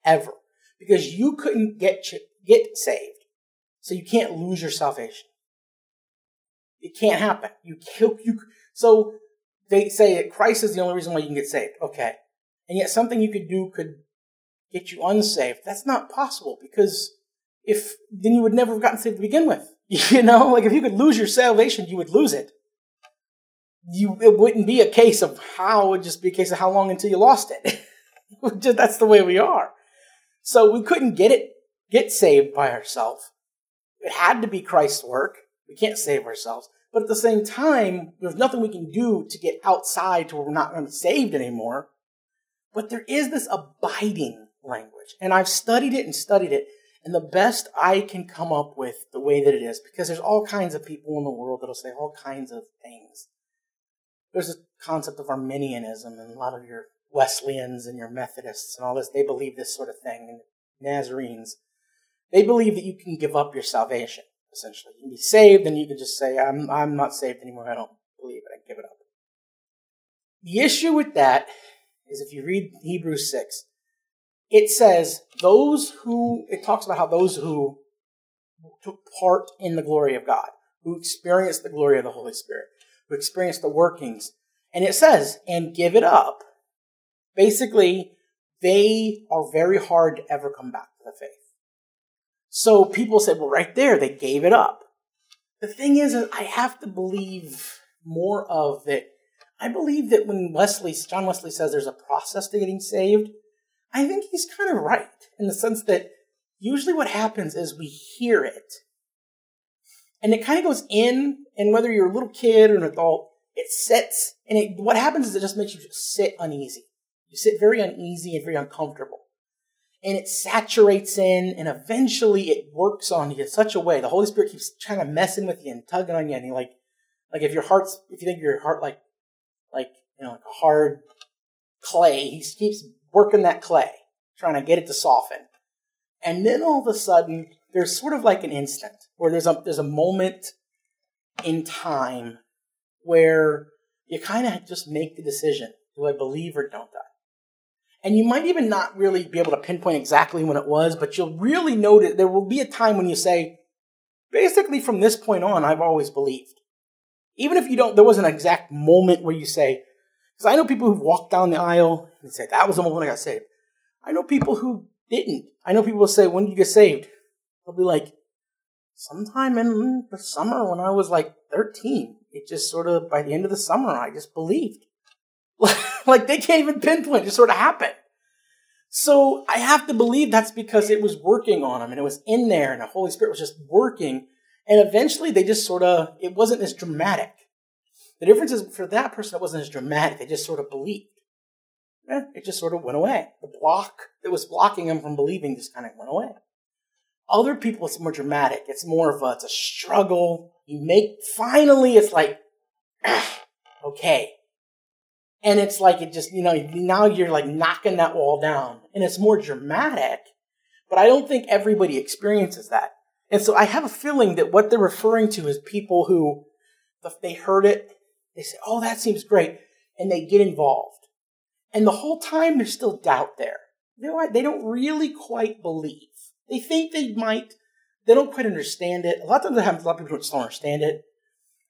Ever. Because you couldn't get, get saved. So you can't lose your salvation. It can't happen. You kill, you, so they say that Christ is the only reason why you can get saved. Okay. And yet something you could do could get you unsaved. That's not possible because if, then you would never have gotten saved to begin with. You know, like if you could lose your salvation, you would lose it. You, it wouldn't be a case of how, it would just be a case of how long until you lost it. just, That's the way we are. So we couldn't get it, get saved by ourselves. It had to be Christ's work. We can't save ourselves. But at the same time, there's nothing we can do to get outside to where we're not saved anymore. But there is this abiding language. And I've studied it and studied it. And the best I can come up with the way that it is, because there's all kinds of people in the world that'll say all kinds of things. There's a concept of Arminianism, and a lot of your Wesleyans and your Methodists and all this, they believe this sort of thing. And Nazarenes, they believe that you can give up your salvation essentially. You can be saved, and you can just say, I'm, I'm not saved anymore. I don't believe it. I give it up. The issue with that is if you read Hebrews 6, it says those who, it talks about how those who took part in the glory of God, who experienced the glory of the Holy Spirit, who experienced the workings And it says, and give it up. Basically, they are very hard to ever come back to the faith. So people said, well, right there, they gave it up. The thing is, I have to believe more of that. I believe that when Wesley, John Wesley says there's a process to getting saved, I think he's kind of right in the sense that usually what happens is we hear it and it kind of goes in, and whether you're a little kid or an adult, it sits, and it, what happens is it just makes you just sit uneasy. You sit very uneasy and very uncomfortable. And it saturates in, and eventually it works on you in such a way. The Holy Spirit keeps trying to messing with you and tugging on you, and you like, like if your heart's, if you think your heart like, like you know, like a hard clay, he keeps working that clay, trying to get it to soften. And then all of a sudden, there's sort of like an instant where there's a there's a moment in time where you kind of just make the decision: do I believe or don't I? And you might even not really be able to pinpoint exactly when it was, but you'll really that there will be a time when you say, basically from this point on, I've always believed. Even if you don't, there was an exact moment where you say, because I know people who've walked down the aisle and say, that was the moment I got saved. I know people who didn't. I know people say, when did you get saved? They'll be like, sometime in the summer when I was like 13. It just sort of, by the end of the summer, I just believed. like they can't even pinpoint, it just sort of happened. So I have to believe that's because it was working on them and it was in there and the Holy Spirit was just working. And eventually they just sort of, it wasn't as dramatic. The difference is for that person, it wasn't as dramatic. They just sort of believed. Eh, it just sort of went away. The block that was blocking them from believing just kind of went away. Other people, it's more dramatic. It's more of a, it's a struggle. You make, finally, it's like, okay. And it's like, it just, you know, now you're like knocking that wall down. And it's more dramatic, but I don't think everybody experiences that. And so I have a feeling that what they're referring to is people who, if they heard it, they say, oh, that seems great. And they get involved. And the whole time there's still doubt there. They don't really quite believe. They think they might, they don't quite understand it. A lot of times happens, a lot of people don't understand it.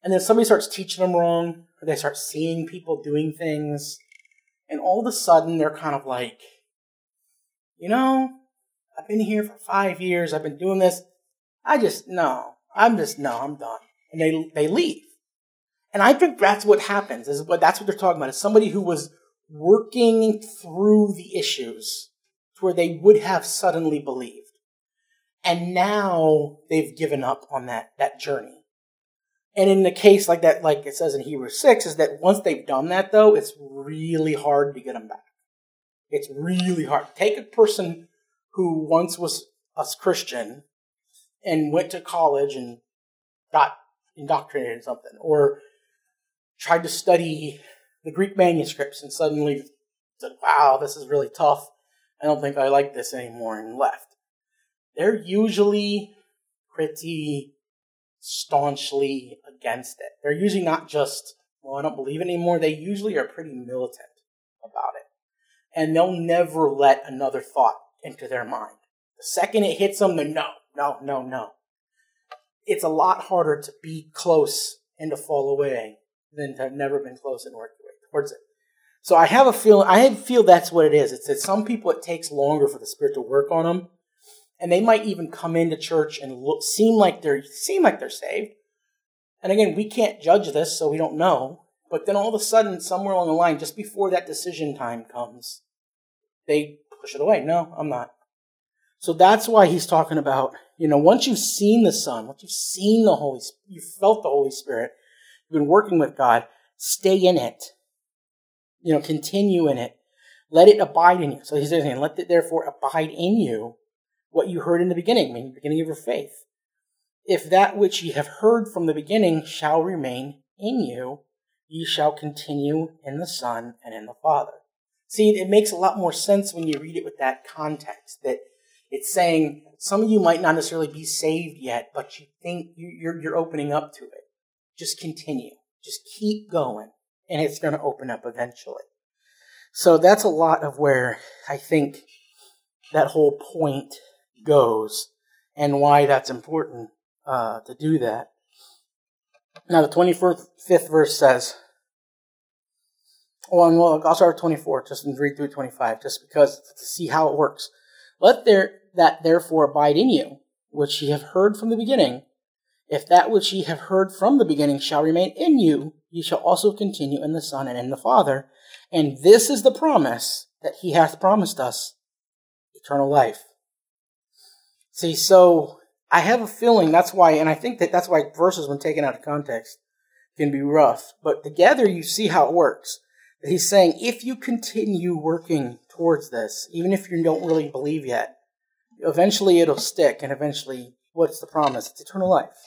And then somebody starts teaching them wrong, or they start seeing people doing things, and all of a sudden they're kind of like, you know, I've been here for five years, I've been doing this. I just, no, I'm just, no, I'm done. And they, they leave. And I think that's what happens, is what, that's what they're talking about, is somebody who was working through the issues to where they would have suddenly believed. And now they've given up on that, that journey. And in the case like that, like it says in Hebrews 6, is that once they've done that though, it's really hard to get them back. It's really hard. Take a person who once was a Christian and went to college and got indoctrinated in something, or tried to study the Greek manuscripts and suddenly said, wow, this is really tough. I don't think I like this anymore and left they're usually pretty staunchly against it. They're usually not just, well, I don't believe anymore. They usually are pretty militant about it. And they'll never let another thought into their mind. The second it hits them, they're no, no, no, no. It's a lot harder to be close and to fall away than to have never been close and work towards it. So I have a feeling, I feel that's what it is. It's that some people it takes longer for the Spirit to work on them and they might even come into church and look, seem like they're seem like they're saved. And again, we can't judge this, so we don't know. But then all of a sudden, somewhere along the line, just before that decision time comes, they push it away. No, I'm not. So that's why he's talking about, you know, once you've seen the Son, once you've seen the Holy, you've felt the Holy Spirit, you've been working with God, stay in it. You know, continue in it. Let it abide in you. So he's saying, let it therefore abide in you what you heard in the beginning, meaning the beginning of your faith. If that which ye have heard from the beginning shall remain in you, ye shall continue in the Son and in the Father. See, it makes a lot more sense when you read it with that context that it's saying some of you might not necessarily be saved yet, but you think you're, you're opening up to it. Just continue. Just keep going, and it's going to open up eventually. So that's a lot of where I think that whole point goes and why that's important uh, to do that. Now, the 25th verse says, Well, well, I'll start with 24, just read through 25, just because to see how it works. Let there that therefore abide in you, which ye have heard from the beginning. If that which ye have heard from the beginning shall remain in you, ye shall also continue in the Son and in the Father. And this is the promise that he hath promised us eternal life. See, so I have a feeling that's why, and I think that that's why verses, when taken out of context, can be rough. But together you see how it works. He's saying if you continue working towards this, even if you don't really believe yet, eventually it'll stick, and eventually, what's the promise? It's eternal life.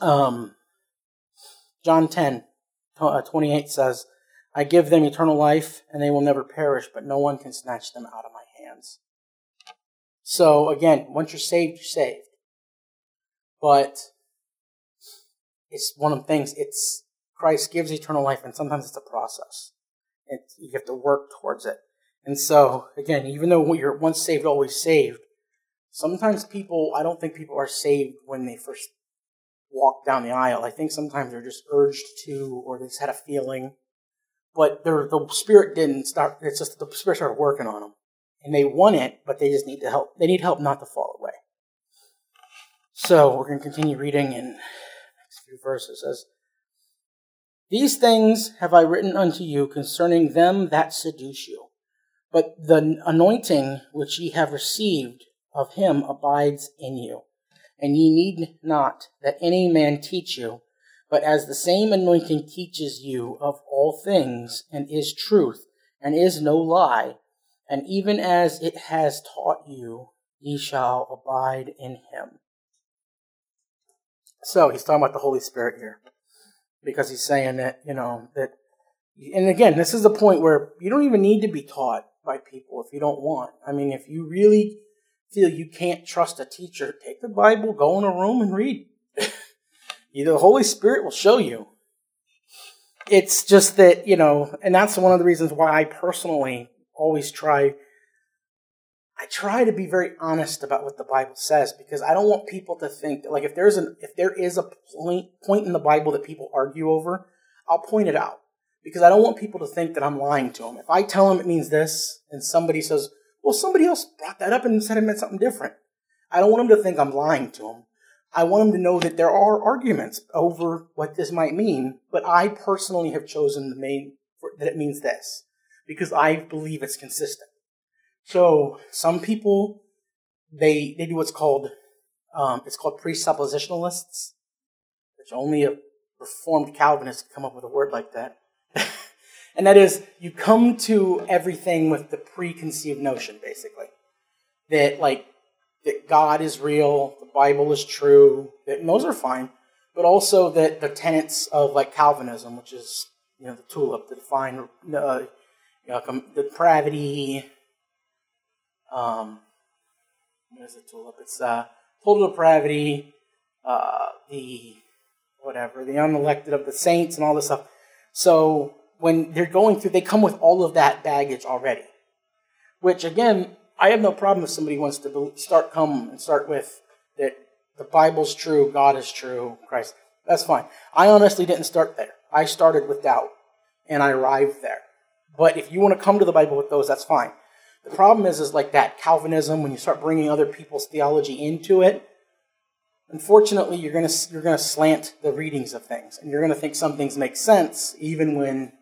Um, John 10, uh, 28 says, I give them eternal life, and they will never perish, but no one can snatch them out of my hands. So again, once you're saved, you're saved. But it's one of the things, it's Christ gives eternal life, and sometimes it's a process. It's, you have to work towards it. And so, again, even though you're once saved, always saved, sometimes people, I don't think people are saved when they first walk down the aisle. I think sometimes they're just urged to, or they just had a feeling. But the Spirit didn't start, it's just the Spirit started working on them. And they want it, but they just need to help. They need help not to fall away. So we're going to continue reading in next few verses. Says, These things have I written unto you concerning them that seduce you. But the anointing which ye have received of him abides in you. And ye need not that any man teach you, but as the same anointing teaches you of all things, and is truth, and is no lie, and even as it has taught you, ye shall abide in him. So he's talking about the Holy Spirit here. Because he's saying that, you know, that, and again, this is the point where you don't even need to be taught by people if you don't want. I mean, if you really feel you can't trust a teacher, take the Bible, go in a room and read. Either the Holy Spirit will show you. It's just that, you know, and that's one of the reasons why I personally always try I try to be very honest about what the Bible says because I don't want people to think like if there's an if there is a point point in the Bible that people argue over, I'll point it out because I don't want people to think that I'm lying to them. If I tell them it means this and somebody says, well, somebody else brought that up and said it meant something different. I don't want them to think I'm lying to them. I want them to know that there are arguments over what this might mean, but I personally have chosen the main that it means this because I believe it's consistent. So some people they they do what's called um, it's called presuppositionalists, which only a reformed Calvinist could come up with a word like that. and that is, you come to everything with the preconceived notion, basically. That, like, that God is real, the Bible is true, that, those are fine, but also that the tenets of, like, Calvinism, which is, you know, the tulip, the define, uh, you know, the depravity, um, what is the tulip? It's uh, total depravity, uh, the whatever, the unelected of the saints, and all this stuff. So when they're going through, they come with all of that baggage already. Which again, I have no problem if somebody wants to start come and start with that the Bible's true, God is true, Christ. That's fine. I honestly didn't start there. I started with doubt, and I arrived there. But if you want to come to the Bible with those, that's fine. The problem is, is like that Calvinism when you start bringing other people's theology into it. Unfortunately, you're gonna you're gonna slant the readings of things, and you're gonna think some things make sense even when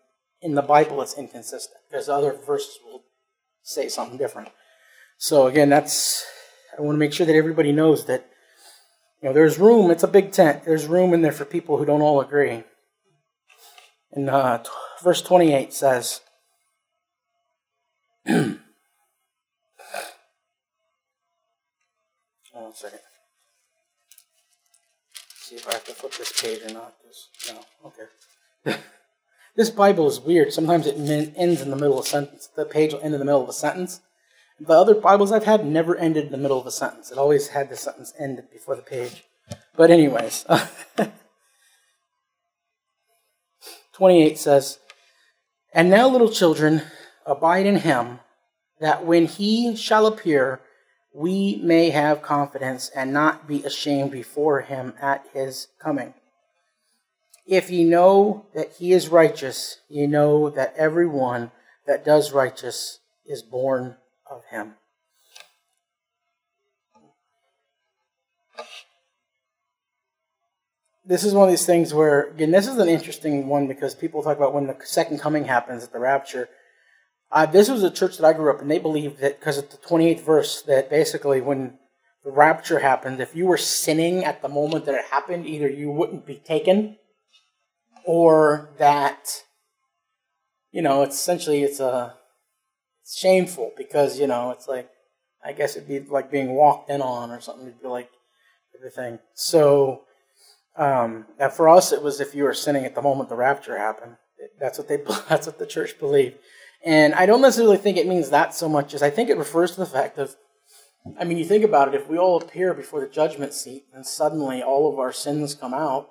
in the Bible it's inconsistent because other verses will say something different. So again, that's I want to make sure that everybody knows that you know there's room. It's a big tent. There's room in there for people who don't all agree. And uh, verse 28 says. One second. See if I have to flip this page or not. This, no, okay. this Bible is weird. Sometimes it ends in the middle of a sentence. The page will end in the middle of a sentence. The other Bibles I've had never ended in the middle of a sentence. It always had the sentence end before the page. But anyways, 28 says, And now, little children, abide in him, that when he shall appear, we may have confidence and not be ashamed before him at his coming. If ye know that he is righteous, ye know that every one that does righteous is born of him. This is one of these things where, again, this is an interesting one because people talk about when the second coming happens at the rapture. Uh, this was a church that I grew up in. They believed that because of the 28th verse, that basically when the rapture happened, if you were sinning at the moment that it happened, either you wouldn't be taken, or that, you know, it's essentially it's a it's shameful because you know it's like I guess it'd be like being walked in on or something. It'd be like everything. So um, for us, it was if you were sinning at the moment the rapture happened. That's what they. That's what the church believed. And I don't necessarily think it means that so much as I think it refers to the fact of, I mean, you think about it, if we all appear before the judgment seat and suddenly all of our sins come out,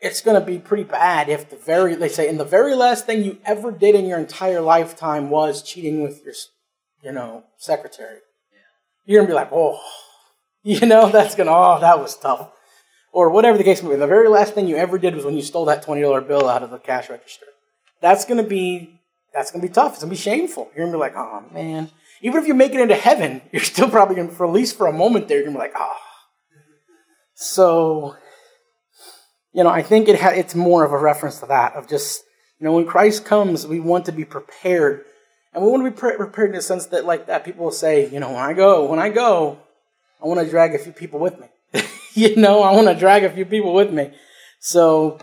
it's going to be pretty bad if the very, they say, and the very last thing you ever did in your entire lifetime was cheating with your, you know, secretary. You're going to be like, oh, you know, that's going to, oh, that was tough. Or whatever the case may be. The very last thing you ever did was when you stole that $20 bill out of the cash register. That's going to be that's to be tough. It's to be shameful. You're to be like, oh, man. Even if you make it into heaven, you're still probably to, for at least for a moment there, you're to be like, oh. So, you know, I think it ha- it's more of a reference to that, of just, you know, when Christ comes, we want to be prepared. And we want to be pre- prepared in the sense that, like that, people will say, you know, when I go, when I go, I want to drag a few people with me. you know, I want to drag a few people with me. So,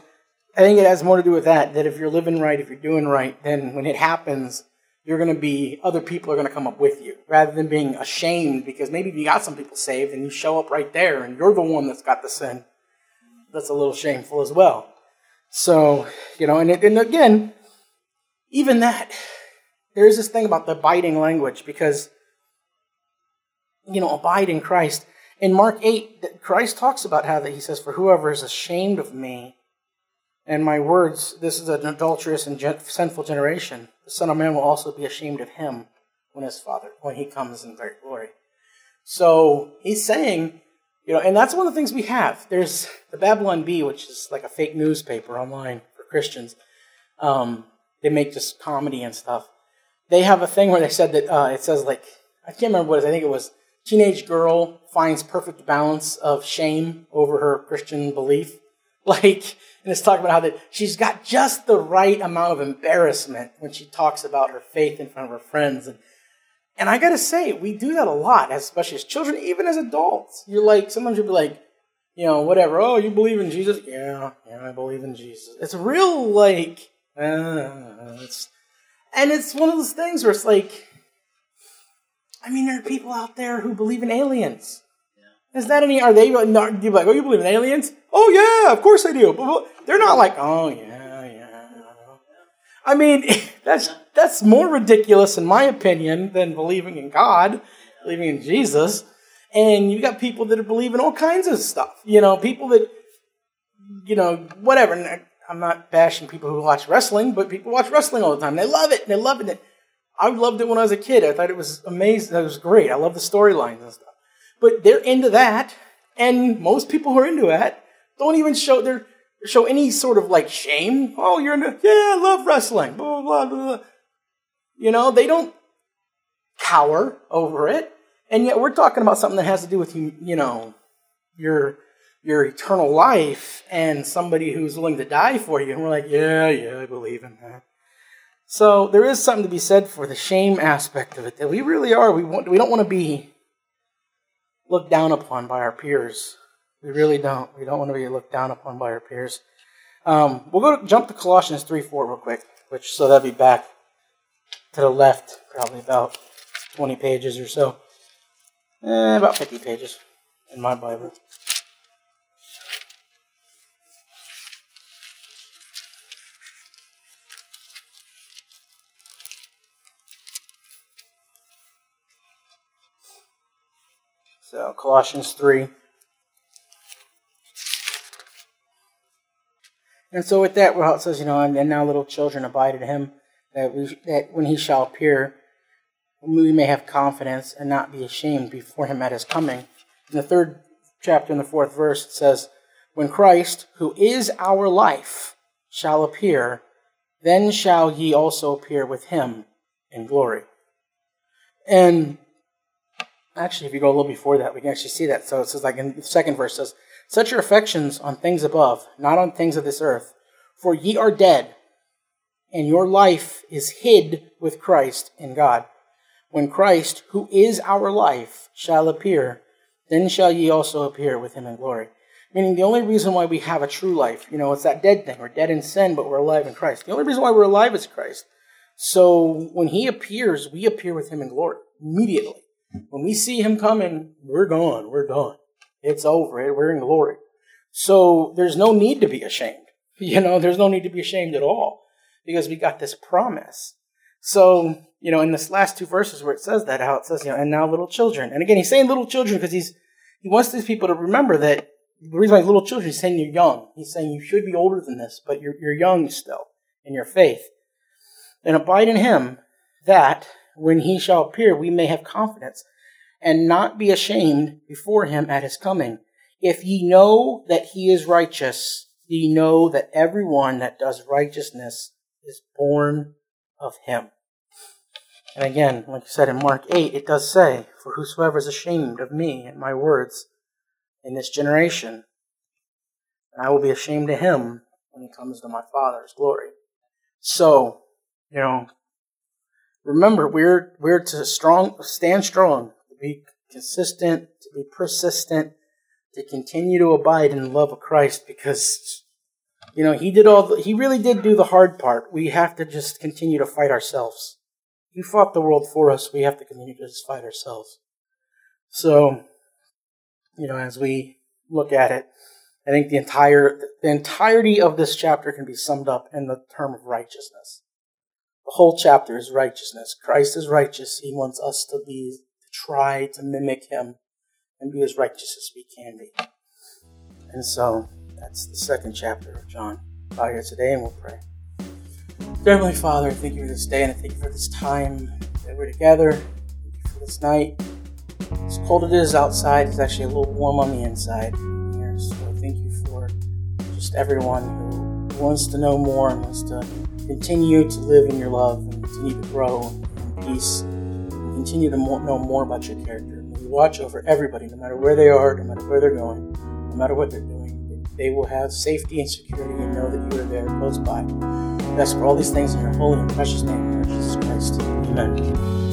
I think it has more to do with that, that if you're living right, if you're doing right, then when it happens, you're going to be, other people are going to come up with you rather than being ashamed because maybe you got some people saved and you show up right there and you're the one that's got the sin. That's a little shameful as well. So, you know, and, it, and again, even that, there's this thing about the abiding language because, you know, abide in Christ. In Mark 8, Christ talks about how that he says, For whoever is ashamed of me and my words, this is an adulterous and sinful generation. The Son of Man will also be ashamed of him when his Father, when he comes in great glory. So he's saying, you know, and that's one of the things we have. There's the Babylon Bee, which is like a fake newspaper online for Christians. Um, they make just comedy and stuff. They have a thing where they said that uh, it says like I can't remember what it is. I think it was teenage girl finds perfect balance of shame over her Christian belief. Like and it's talking about how that she's got just the right amount of embarrassment when she talks about her faith in front of her friends. And, and I gotta say, we do that a lot, especially as children, even as adults. You're like, sometimes you'll be like, you know, whatever. Oh, you believe in Jesus? Yeah, yeah, I believe in Jesus. It's real like, uh, it's, and it's one of those things where it's like, I mean, there are people out there who believe in aliens. Is that any? Are they not? Like? Oh, you believe in aliens? Oh yeah, of course I do. But they're not like, oh yeah, yeah. I mean, that's that's more ridiculous in my opinion than believing in God, believing in Jesus. And you got people that are believing all kinds of stuff. You know, people that, you know, whatever. I'm not bashing people who watch wrestling, but people watch wrestling all the time. They love it. They love it. I loved it when I was a kid. I thought it was amazing. It was great. I love the storylines and stuff. But they're into that, and most people who are into that don't even show their show any sort of like shame. Oh, you're into yeah, I love wrestling. Blah blah blah. blah. You know, they don't cower over it, and yet we're talking about something that has to do with you. Know, your your eternal life and somebody who's willing to die for you. And we're like, yeah, yeah, I believe in that. So there is something to be said for the shame aspect of it. That we really are. We want. We don't want to be looked down upon by our peers. We really don't. We don't want to be looked down upon by our peers. Um, we'll go to, jump to Colossians 3 4 real quick, which so that'll be back to the left, probably about 20 pages or so. Eh, about 50 pages in my Bible. Colossians 3. And so, with that, well, it says, you know, and now little children abide in him, that, we, that when he shall appear, we may have confidence and not be ashamed before him at his coming. In the third chapter, in the fourth verse, it says, When Christ, who is our life, shall appear, then shall ye also appear with him in glory. And actually, if you go a little before that, we can actually see that. So it says, like in the second verse, says, Set your affections on things above, not on things of this earth. For ye are dead, and your life is hid with Christ in God. When Christ, who is our life, shall appear, then shall ye also appear with him in glory. Meaning the only reason why we have a true life, you know, it's that dead thing. We're dead in sin, but we're alive in Christ. The only reason why we're alive is Christ. So when he appears, we appear with him in glory immediately. When we see him coming, we're gone. We're done. It's over. We're in glory. So there's no need to be ashamed. You know, there's no need to be ashamed at all because we got this promise. So, you know, in this last two verses where it says that, how it says, you know, and now little children. And again, he's saying little children because he's, he wants these people to remember that the reason why little children, he's saying you're young. He's saying you should be older than this, but you're, you're young still in your faith. And abide in him that when he shall appear, we may have confidence and not be ashamed before him at his coming. If ye know that he is righteous, ye know that everyone that does righteousness is born of him. And again, like I said in Mark 8, it does say, For whosoever is ashamed of me and my words in this generation, and I will be ashamed of him when he comes to my Father's glory. So, you know, remember we're we're to strong stand strong, to be consistent, to be persistent, to continue to abide in the love of Christ because you know he did all the, he really did do the hard part. We have to just continue to fight ourselves. He fought the world for us. We have to continue to just fight ourselves. So, you know, as we look at it, I think the entire the entirety of this chapter can be summed up in the term of righteousness. Whole chapter is righteousness. Christ is righteous. He wants us to be to try to mimic him and be as righteous as we can be. And so that's the second chapter of John. Bow here today and we'll pray. Heavenly Father, I thank you for this day and I thank you for this time that we're together. Thank you for this night. As cold it is outside, it's actually a little warm on the inside here. So thank you for just everyone who wants to know more and wants to continue to live in your love and continue to grow in peace and continue to know more about your character. May you watch over everybody, no matter where they are, no matter where they're going, no matter what they're doing. They will have safety and security and know that you are there close by. Ask for all these things in your holy and precious name, Jesus Christ. Amen.